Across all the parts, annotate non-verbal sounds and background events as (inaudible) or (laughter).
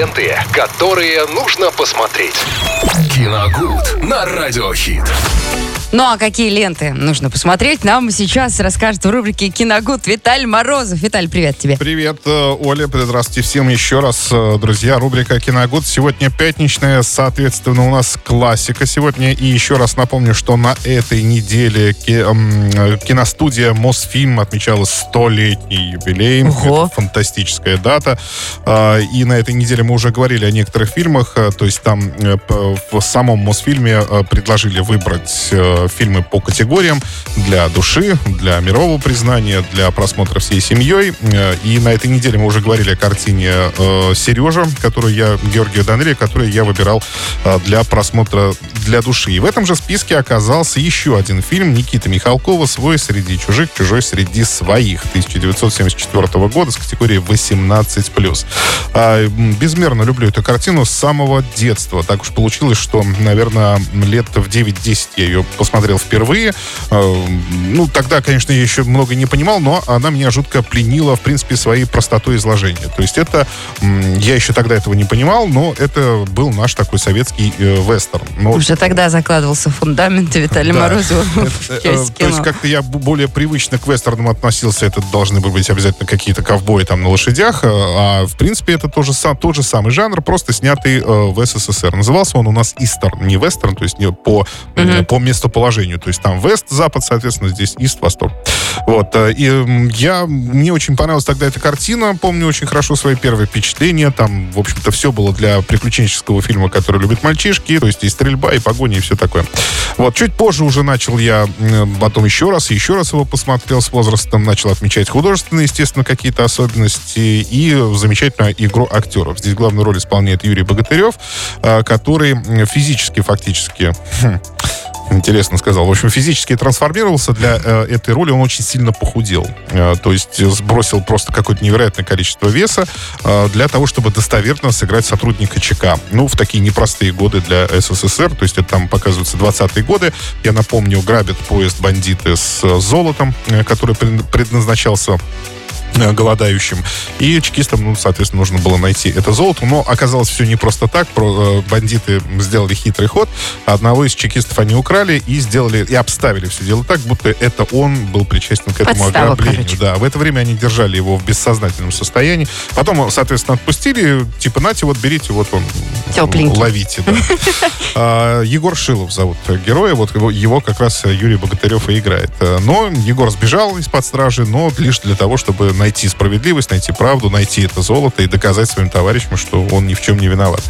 Ленты, которые нужно посмотреть. Киногуд на радиохит. Ну а какие ленты нужно посмотреть, нам сейчас расскажет в рубрике «Киногуд» Виталь Морозов. Виталь, привет тебе. Привет, э, Оля. Здравствуйте всем еще раз, э, друзья. Рубрика «Киногуд» сегодня пятничная, соответственно, у нас классика сегодня. И еще раз напомню, что на этой неделе э, киностудия Мосфильм отмечала столетний юбилей. Ого. Это фантастическая дата. А, и на этой неделе мы уже говорили о некоторых фильмах. То есть там в самом Мосфильме предложили выбрать фильмы по категориям для души, для мирового признания, для просмотра всей семьей. Э, и на этой неделе мы уже говорили о картине э, «Сережа», которую я, Георгия Данелия, которую я выбирал э, для просмотра для души. И в этом же списке оказался еще один фильм Никиты Михалкова «Свой среди чужих, чужой среди своих» 1974 года с категории 18+. А, безмерно люблю эту картину с самого детства. Так уж получилось, что, наверное, лет в 9-10 я ее посмотрел впервые. Э, ну, тогда, конечно, я еще много не понимал, но она меня жутко пленила, в принципе, своей простотой изложения. То есть это... Я еще тогда этого не понимал, но это был наш такой советский э, вестерн. Но... Уже тогда закладывался фундамент Виталия да. Морозова э, То есть как-то я более привычно к вестернам относился. Это должны были быть обязательно какие-то ковбои там на лошадях. А в принципе это тоже, тот же самый жанр, просто снятый в СССР. Назывался он у нас Истерн, не вестерн, то есть не по, по месту положению. То есть там вест, запад, соответственно, здесь ист, восток. Вот. Э, и я, мне очень понравилась тогда эта картина. Помню очень хорошо свои первые впечатления. Там, в общем-то, все было для приключенческого фильма, который любят мальчишки. То есть и стрельба, и погоня, и все такое. Вот. Чуть позже уже начал я потом еще раз, еще раз его посмотрел с возрастом. Начал отмечать художественные, естественно, какие-то особенности и замечательную игру актеров. Здесь главную роль исполняет Юрий Богатырев, э, который физически, фактически хм, интересно сказал. В общем, физически трансформировался для э, этой роли, он очень сильно похудел. Э, то есть сбросил просто какое-то невероятное количество веса для того, чтобы достоверно сыграть сотрудника ЧК. Ну, в такие непростые годы для СССР, то есть это там показываются 20-е годы. Я напомню, грабят поезд бандиты с золотом, который предназначался голодающим. И чекистам, ну, соответственно, нужно было найти это золото. Но оказалось все не просто так. Э, бандиты сделали хитрый ход. Одного из чекистов они украли и сделали, и обставили все дело так, будто это он был причастен к этому Подстава, ограблению. Короче. Да, в это время они держали его в бессознательном состоянии. Потом, соответственно, отпустили. Типа, нате, вот берите, вот он. Тепленький. Ловите, да. (laughs) А, Егор Шилов зовут героя. Вот его, его как раз Юрий Богатырев и играет. Но Егор сбежал из-под стражи, но лишь для того, чтобы найти справедливость, найти правду, найти это золото и доказать своим товарищам, что он ни в чем не виноват.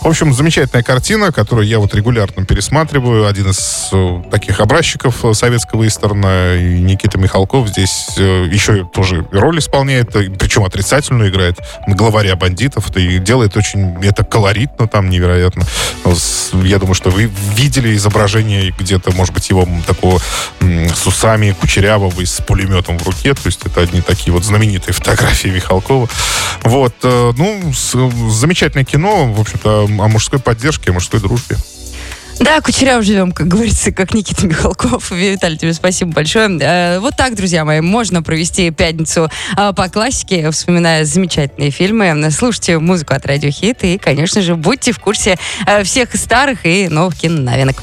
В общем, замечательная картина, которую я вот регулярно пересматриваю. Один из э, таких образчиков советского исторна. И Никита Михалков здесь э, еще тоже роль исполняет, причем отрицательную играет, главаря бандитов. И делает очень это колоритно там невероятно. Я думаю, что вы видели изображение где-то, может быть, его такого с усами кучерявого и с пулеметом в руке. То есть это одни такие вот знаменитые фотографии Михалкова. Вот. Э, ну, замечательное кино, в общем-то, о мужской поддержке, о мужской дружбе. Да, кучеряв живем, как говорится, как Никита Михалков. (laughs) Виталий, тебе спасибо большое. Э, вот так, друзья мои, можно провести пятницу э, по классике, вспоминая замечательные фильмы. Слушайте музыку от Радио Хит и, конечно же, будьте в курсе всех старых и новых киноновинок.